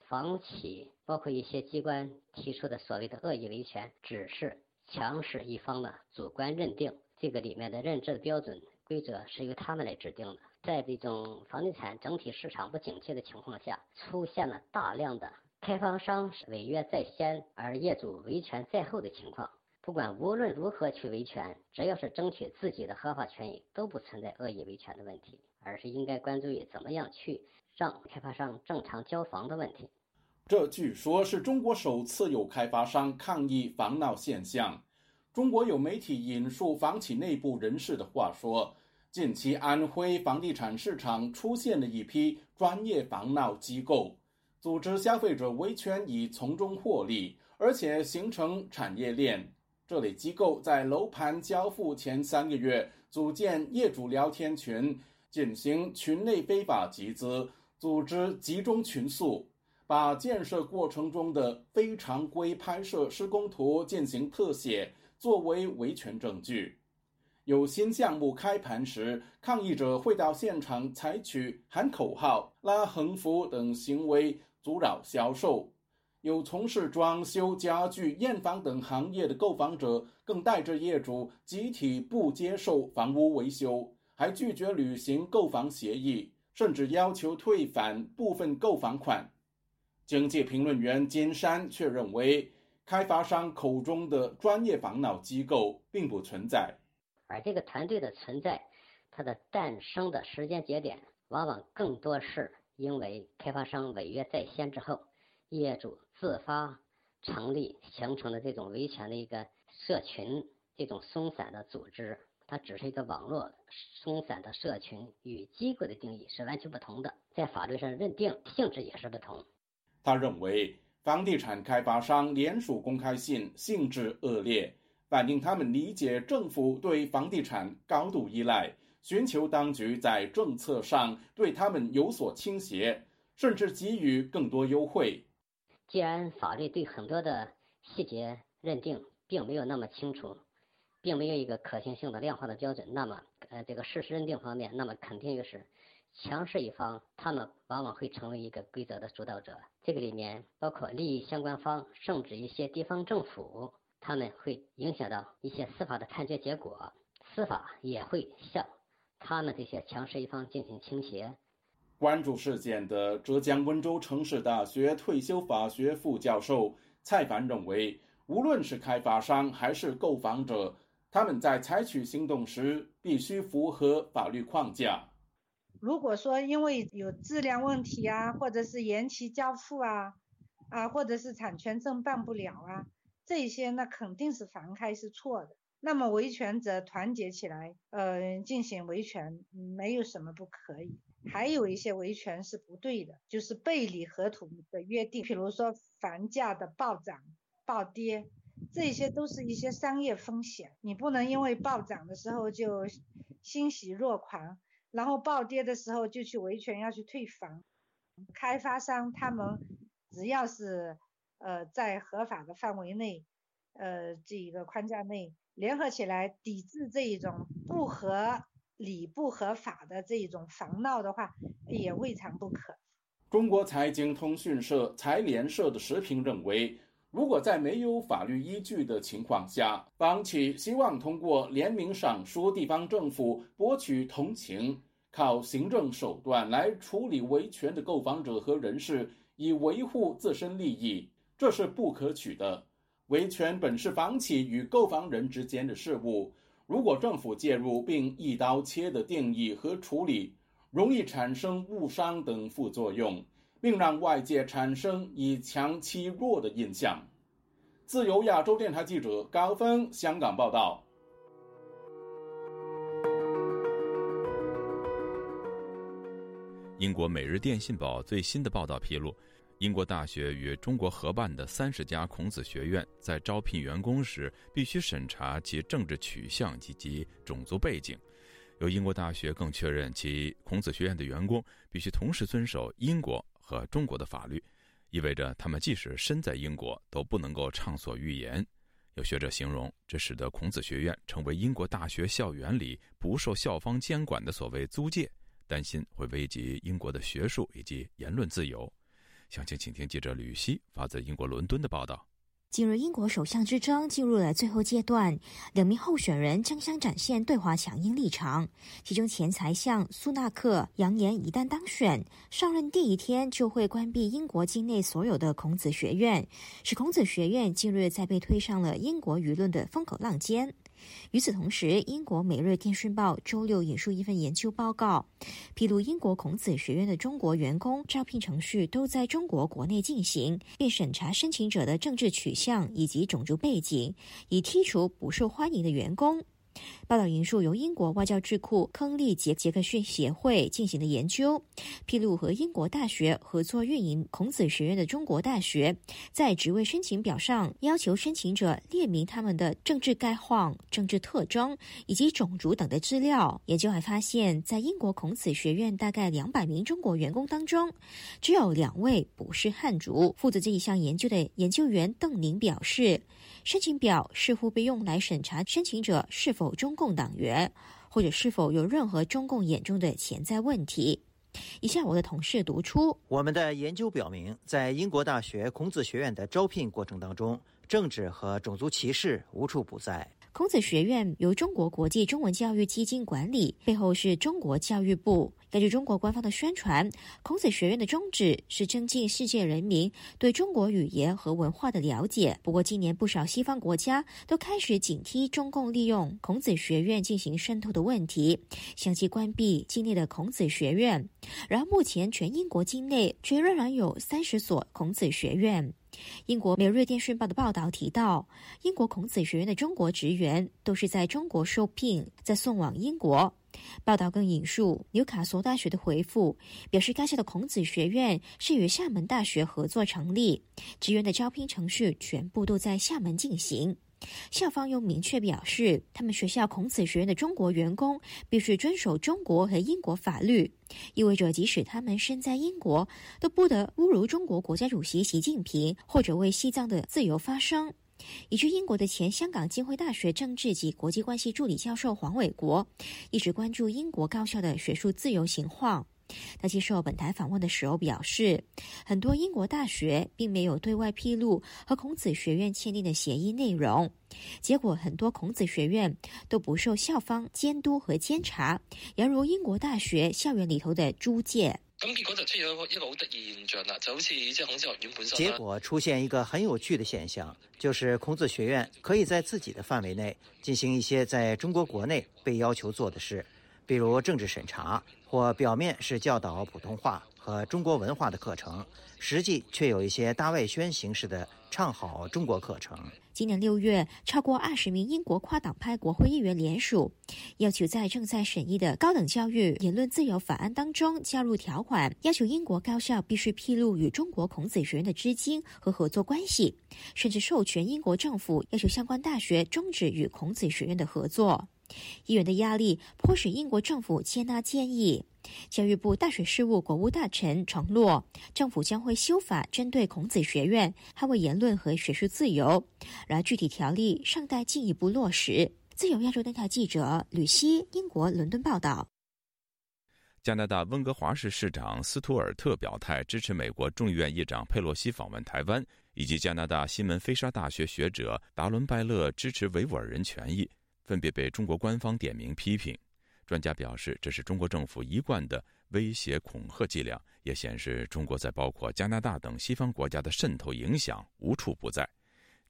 房企包括一些机关提出的所谓的恶意维权，只是强势一方的主观认定，这个里面的认知的标准规则是由他们来制定的。在这种房地产整体市场不景气的情况下，出现了大量的开发商违约在先，而业主维权在后的情况。不管无论如何去维权，只要是争取自己的合法权益，都不存在恶意维权的问题，而是应该关注于怎么样去让开发商正常交房的问题。这据说是中国首次有开发商抗议房闹现象。中国有媒体引述房企内部人士的话说，近期安徽房地产市场出现了一批专业房闹机构，组织消费者维权以从中获利，而且形成产业链。这类机构在楼盘交付前三个月组建业主聊天群，进行群内非法集资，组织集中群诉，把建设过程中的非常规拍摄施工图进行特写，作为维权证据。有新项目开盘时，抗议者会到现场采取喊口号、拉横幅等行为，阻扰销售。有从事装修、家具、验房等行业的购房者，更带着业主集体不接受房屋维修，还拒绝履行购房协议，甚至要求退返部分购房款。经济评论员金山却认为，开发商口中的专业防脑机构并不存在。而这个团队的存在，它的诞生的时间节点，往往更多是因为开发商违约在先之后，业主自发成立形成的这种维权的一个社群，这种松散的组织。它只是一个网络松散的社群，与机构的定义是完全不同的，在法律上认定性质也是不同。他认为，房地产开发商联署公开信性质恶劣，反映他们理解政府对房地产高度依赖，寻求当局在政策上对他们有所倾斜，甚至给予更多优惠。既然法律对很多的细节认定并没有那么清楚。并没有一个可行性的量化的标准，那么，呃，这个事实认定方面，那么肯定就是强势一方，他们往往会成为一个规则的主导者。这个里面包括利益相关方，甚至一些地方政府，他们会影响到一些司法的判决结果，司法也会向他们这些强势一方进行倾斜。关注事件的浙江温州城市大学退休法学副教授蔡凡认为，无论是开发商还是购房者。他们在采取行动时必须符合法律框架。如果说因为有质量问题啊，或者是延期交付啊，啊，或者是产权证办不了啊，这些那肯定是房开是错的。那么维权者团结起来，呃，进行维权没有什么不可以。还有一些维权是不对的，就是背离合同的约定，比如说房价的暴涨暴跌。这些都是一些商业风险，你不能因为暴涨的时候就欣喜若狂，然后暴跌的时候就去维权要去退房。开发商他们只要是呃在合法的范围内，呃这一个框架内联合起来抵制这一种不合理不合法的这一种房闹的话，也未尝不可。中国财经通讯社财联社的时评认为。如果在没有法律依据的情况下，房企希望通过联名上书地方政府博取同情，靠行政手段来处理维权的购房者和人士，以维护自身利益，这是不可取的。维权本是房企与购房人之间的事务，如果政府介入并一刀切的定义和处理，容易产生误伤等副作用。并让外界产生以强欺弱的印象。自由亚洲电台记者高峰香港报道。英国《每日电信报》最新的报道披露，英国大学与中国合办的三十家孔子学院在招聘员工时必须审查其政治取向以及种族背景。由英国大学更确认，其孔子学院的员工必须同时遵守英国。和中国的法律，意味着他们即使身在英国都不能够畅所欲言。有学者形容，这使得孔子学院成为英国大学校园里不受校方监管的所谓租界，担心会危及英国的学术以及言论自由。详情，请听记者吕希发自英国伦敦的报道。进入英国首相之争进入了最后阶段，两名候选人争相展现对华强硬立场。其中前财相苏纳克扬言，一旦当选上任第一天就会关闭英国境内所有的孔子学院，使孔子学院近日再被推上了英国舆论的风口浪尖。与此同时，英国《每日电讯报》周六引述一份研究报告，披露英国孔子学院的中国员工招聘程序都在中国国内进行，并审查申请者的政治取向以及种族背景，以剔除不受欢迎的员工。报道引述由英国外交智库亨利杰杰克逊协会进行的研究，披露和英国大学合作运营孔子学院的中国大学，在职位申请表上要求申请者列明他们的政治概况、政治特征以及种族等的资料。研究还发现，在英国孔子学院大概两百名中国员工当中，只有两位不是汉族。负责这一项研究的研究员邓宁表示。申请表似乎被用来审查申请者是否有中共党员，或者是否有任何中共眼中的潜在问题。以下我的同事读出：我们的研究表明，在英国大学孔子学院的招聘过程当中，政治和种族歧视无处不在。孔子学院由中国国际中文教育基金管理，背后是中国教育部。根据中国官方的宣传，孔子学院的宗旨是增进世界人民对中国语言和文化的了解。不过，今年不少西方国家都开始警惕中共利用孔子学院进行渗透的问题，相继关闭境内的孔子学院。然而，目前全英国境内却仍然有三十所孔子学院。英国《每日电讯报》的报道提到，英国孔子学院的中国职员都是在中国受聘，再送往英国。报道更引述纽卡索大学的回复，表示该校的孔子学院是与厦门大学合作成立，职员的招聘程序全部都在厦门进行。校方又明确表示，他们学校孔子学院的中国员工必须遵守中国和英国法律，意味着即使他们身在英国，都不得侮辱中国国家主席习近平或者为西藏的自由发声。以据英国的前香港浸会大学政治及国际关系助理教授黄伟国，一直关注英国高校的学术自由情况。他接受本台访问的时候表示，很多英国大学并没有对外披露和孔子学院签订的协议内容，结果很多孔子学院都不受校方监督和监察，犹如英国大学校园里头的租界。咁结果就出现一个一个好得意现象啦，就好似即系孔子学院本身。结果出现一个很有趣的现象，就是孔子学院可以在自己的范围内进行一些在中国国内被要求做的事，比如政治审查。或表面是教导普通话和中国文化的课程，实际却有一些大外宣形式的唱好中国课程。今年六月，超过二十名英国跨党派国会议员联署，要求在正在审议的高等教育言论自由法案当中加入条款，要求英国高校必须披露与中国孔子学院的资金和合作关系，甚至授权英国政府要求相关大学终止与孔子学院的合作。议员的压力迫使英国政府接纳建议。教育部大学事务国务大臣承诺，政府将会修法针对孔子学院，捍卫言论和学术自由。然而，具体条例尚待进一步落实。自由亚洲电台记者吕希，英国伦敦报道。加拿大温哥华市市长斯图尔特表态支持美国众议院议长佩洛西访问台湾，以及加拿大西门菲沙大学学者达伦拜勒支持维吾尔人权益。分别被中国官方点名批评，专家表示这是中国政府一贯的威胁恐吓伎俩，也显示中国在包括加拿大等西方国家的渗透影响无处不在。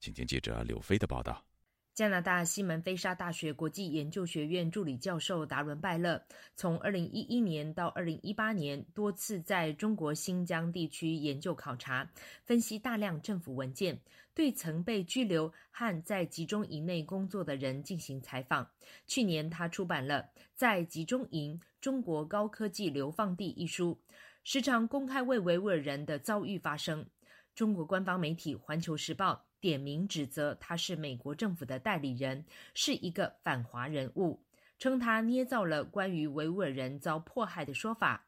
请听记者柳飞的报道。加拿大西门菲沙大学国际研究学院助理教授达伦拜勒，从二零一一年到二零一八年，多次在中国新疆地区研究考察，分析大量政府文件，对曾被拘留和在集中营内工作的人进行采访。去年，他出版了《在集中营：中国高科技流放地》一书，时常公开为维吾尔人的遭遇发声。中国官方媒体《环球时报》。点名指责他是美国政府的代理人，是一个反华人物，称他捏造了关于维吾尔人遭迫害的说法。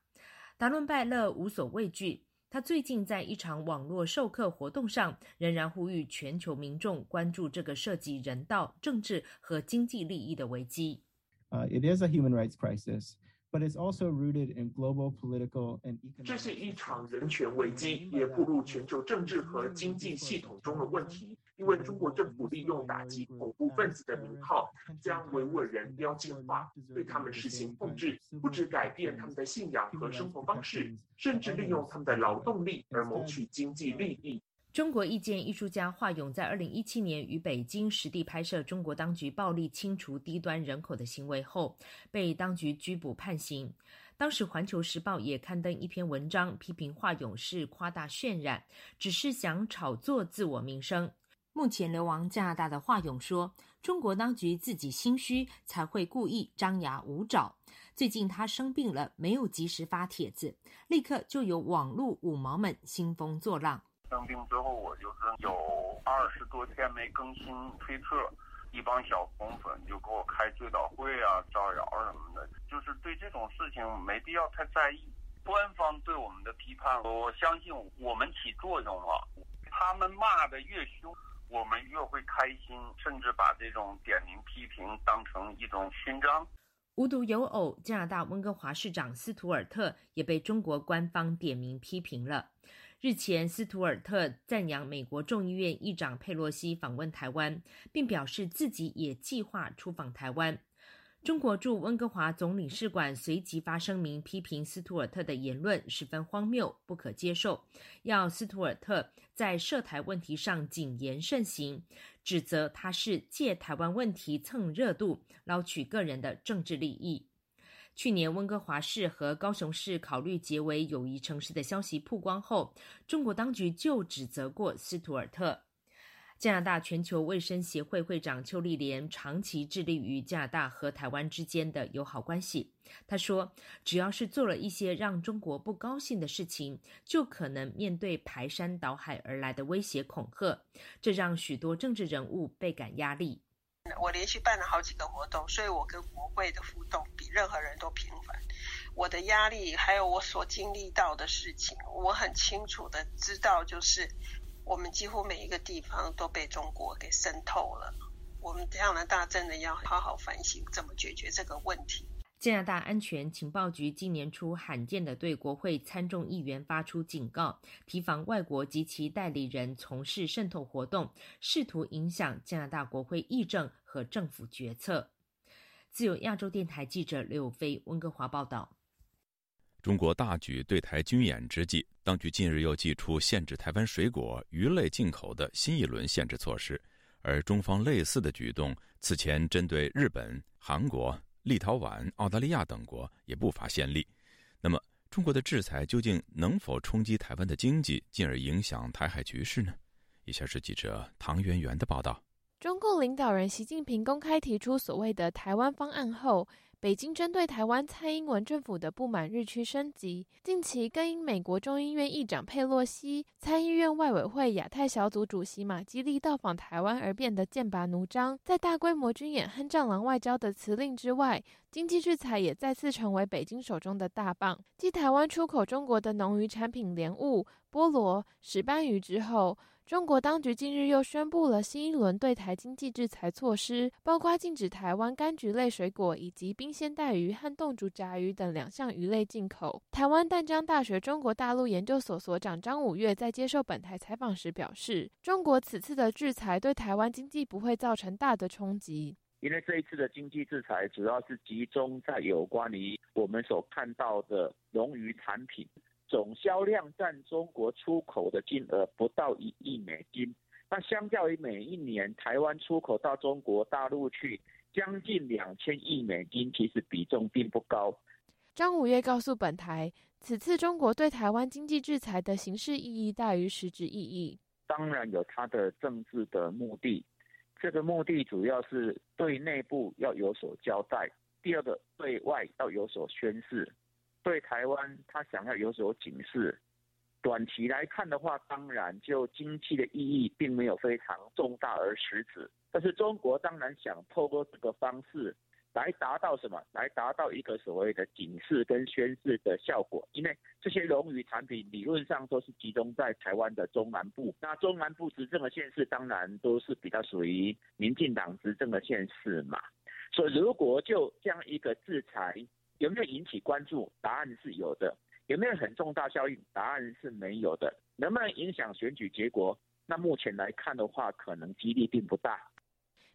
达伦拜勒无所畏惧，他最近在一场网络授课活动上，仍然呼吁全球民众关注这个涉及人道、政治和经济利益的危机。Uh, it is a human rights crisis. But it's also rooted in global political and economic. 这是一场人权危机，也步入全球政治和经济系统中的问题。因为中国政府利用打击恐怖分子的名号，将维吾尔人标签化，对他们实行控制，不止改变他们的信仰和生活方式，甚至利用他们的劳动力而谋取经济利益。中国意见艺术家华勇在二零一七年于北京实地拍摄中国当局暴力清除低端人口的行为后，被当局拘捕判刑。当时《环球时报》也刊登一篇文章，批评华勇是夸大渲染，只是想炒作自我名声。目前流亡加拿大的华勇说：“中国当局自己心虚，才会故意张牙舞爪。最近他生病了，没有及时发帖子，立刻就有网络五毛们兴风作浪。”生病之后，我就是有二十多天没更新推特，一帮小红粉就给我开追悼会啊、造谣什么的。就是对这种事情没必要太在意。官方对我们的批判，我相信我们起作用了。他们骂的越凶，我们越会开心，甚至把这种点名批评当成一种勋章。无独有偶，加拿大温哥华市长斯图尔特也被中国官方点名批评了。日前，斯图尔特赞扬美国众议院议长佩洛西访问台湾，并表示自己也计划出访台湾。中国驻温哥华总领事馆随即发声明，批评斯图尔特的言论十分荒谬、不可接受，要斯图尔特在涉台问题上谨言慎行，指责他是借台湾问题蹭热度，捞取个人的政治利益。去年，温哥华市和高雄市考虑结为友谊城市的消息曝光后，中国当局就指责过斯图尔特。加拿大全球卫生协会会长邱丽莲长期致力于加拿大和台湾之间的友好关系。他说：“只要是做了一些让中国不高兴的事情，就可能面对排山倒海而来的威胁恐吓，这让许多政治人物倍感压力。”我连续办了好几个活动，所以我跟国会的互动比任何人都频繁。我的压力还有我所经历到的事情，我很清楚的知道，就是我们几乎每一个地方都被中国给渗透了。我们这样的大真的要好好反省，怎么解决这个问题。加拿大安全情报局今年初罕见的对国会参众议员发出警告，提防外国及其代理人从事渗透活动，试图影响加拿大国会议政和政府决策。自由亚洲电台记者刘飞温哥华报道。中国大举对台军演之际，当局近日又祭出限制台湾水果、鱼类进口的新一轮限制措施，而中方类似的举动此前针对日本、韩国。立陶宛、澳大利亚等国也不乏先例。那么，中国的制裁究竟能否冲击台湾的经济，进而影响台海局势呢？以下是记者唐媛媛的报道。中共领导人习近平公开提出所谓的“台湾方案”后。北京针对台湾蔡英文政府的不满日趋升级，近期更因美国众议院议长佩洛西、参议院外委会亚太小组主席马基利到访台湾而变得剑拔弩张。在大规模军演和战狼外交的辞令之外，经济制裁也再次成为北京手中的大棒。继台湾出口中国的农渔产品莲雾、菠萝、石斑鱼之后。中国当局近日又宣布了新一轮对台经济制裁措施，包括禁止台湾柑橘类水果以及冰鲜带鱼和冻煮炸鱼等两项鱼类进口。台湾淡江大学中国大陆研究所所长张五岳在接受本台采访时表示，中国此次的制裁对台湾经济不会造成大的冲击，因为这一次的经济制裁主要是集中在有关于我们所看到的龙鱼产品。总销量占中国出口的金额不到一亿美金，那相较于每一年台湾出口到中国大陆去将近两千亿美金，其实比重并不高。张五月告诉本台，此次中国对台湾经济制裁的形式意义大于实质意义。当然有它的政治的目的，这个目的主要是对内部要有所交代，第二个对外要有所宣示。对台湾，他想要有所警示。短期来看的话，当然就经济的意义并没有非常重大而实质。但是中国当然想透过这个方式来达到什么？来达到一个所谓的警示跟宣示的效果。因为这些龙鱼产品理论上都是集中在台湾的中南部，那中南部执政的县市当然都是比较属于民进党执政的县市嘛。所以如果就这样一个制裁，有没有引起关注？答案是有的。有没有很重大效应？答案是没有的。能不能影响选举结果？那目前来看的话，可能几率并不大。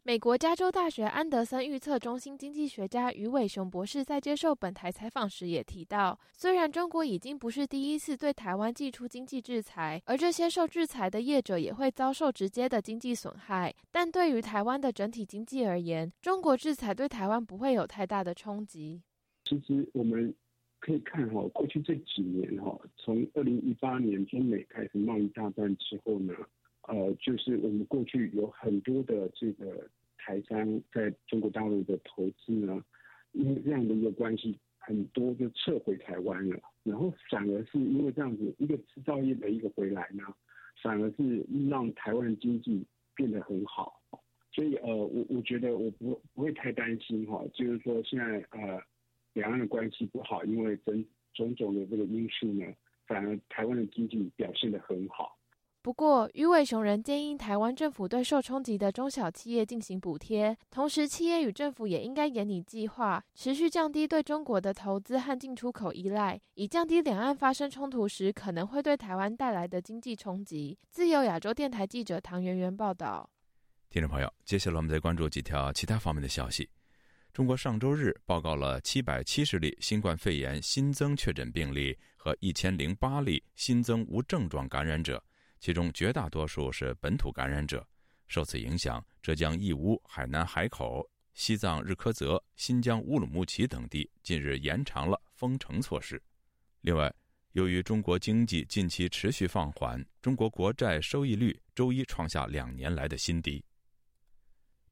美国加州大学安德森预测中心经济学家余伟雄博士在接受本台采访时也提到，虽然中国已经不是第一次对台湾寄出经济制裁，而这些受制裁的业者也会遭受直接的经济损害，但对于台湾的整体经济而言，中国制裁对台湾不会有太大的冲击。其实我们可以看哈，过去这几年哈，从二零一八年中美开始贸易大战之后呢，呃，就是我们过去有很多的这个台商在中国大陆的投资呢，因为这样的一个关系，很多就撤回台湾了，然后反而是因为这样子一个制造业的一个回来呢，反而是让台湾经济变得很好，所以呃，我我觉得我不不会太担心哈，就是说现在呃。两岸的关系不好，因为种种种的这个因素呢，反而台湾的经济表现得很好。不过，鱼尾熊人建议台湾政府对受冲击的中小企业进行补贴，同时企业与政府也应该研拟计划，持续降低对中国的投资和进出口依赖，以降低两岸发生冲突时可能会对台湾带来的经济冲击。自由亚洲电台记者唐媛媛报道。听众朋友，接下来我们再关注几条其他方面的消息。中国上周日报告了七百七十例新冠肺炎新增确诊病例和一千零八例新增无症状感染者。其中绝大多数是本土感染者，受此影响，浙江义乌、海南海口、西藏日喀则、新疆乌鲁木齐等地近日延长了封城措施。另外，由于中国经济近期持续放缓，中国国债收益率周一创下两年来的新低。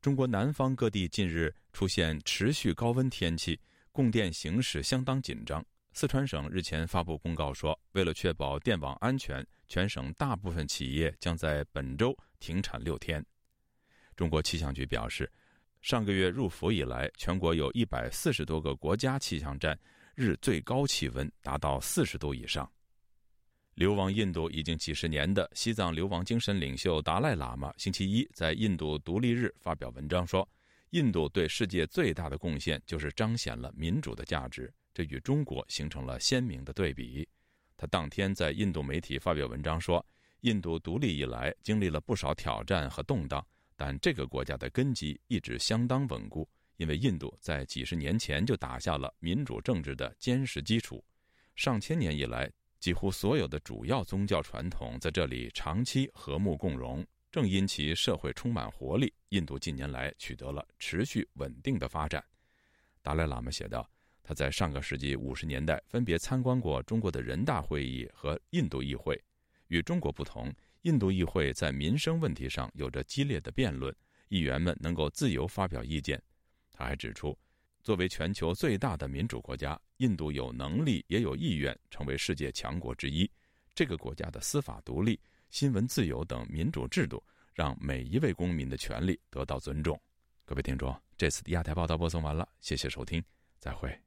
中国南方各地近日出现持续高温天气，供电形势相当紧张。四川省日前发布公告说，为了确保电网安全。全省大部分企业将在本周停产六天。中国气象局表示，上个月入伏以来，全国有一百四十多个国家气象站日最高气温达到四十度以上。流亡印度已经几十年的西藏流亡精神领袖达赖喇嘛星期一在印度独立日发表文章说，印度对世界最大的贡献就是彰显了民主的价值，这与中国形成了鲜明的对比。他当天在印度媒体发表文章说，印度独立以来经历了不少挑战和动荡，但这个国家的根基一直相当稳固，因为印度在几十年前就打下了民主政治的坚实基础。上千年以来，几乎所有的主要宗教传统在这里长期和睦共荣。正因其社会充满活力，印度近年来取得了持续稳定的发展。达赖喇嘛写道。他在上个世纪五十年代分别参观过中国的人大会议和印度议会。与中国不同，印度议会在民生问题上有着激烈的辩论，议员们能够自由发表意见。他还指出，作为全球最大的民主国家，印度有能力也有意愿成为世界强国之一。这个国家的司法独立、新闻自由等民主制度，让每一位公民的权利得到尊重。各位听众，这次的亚太报道播送完了，谢谢收听，再会。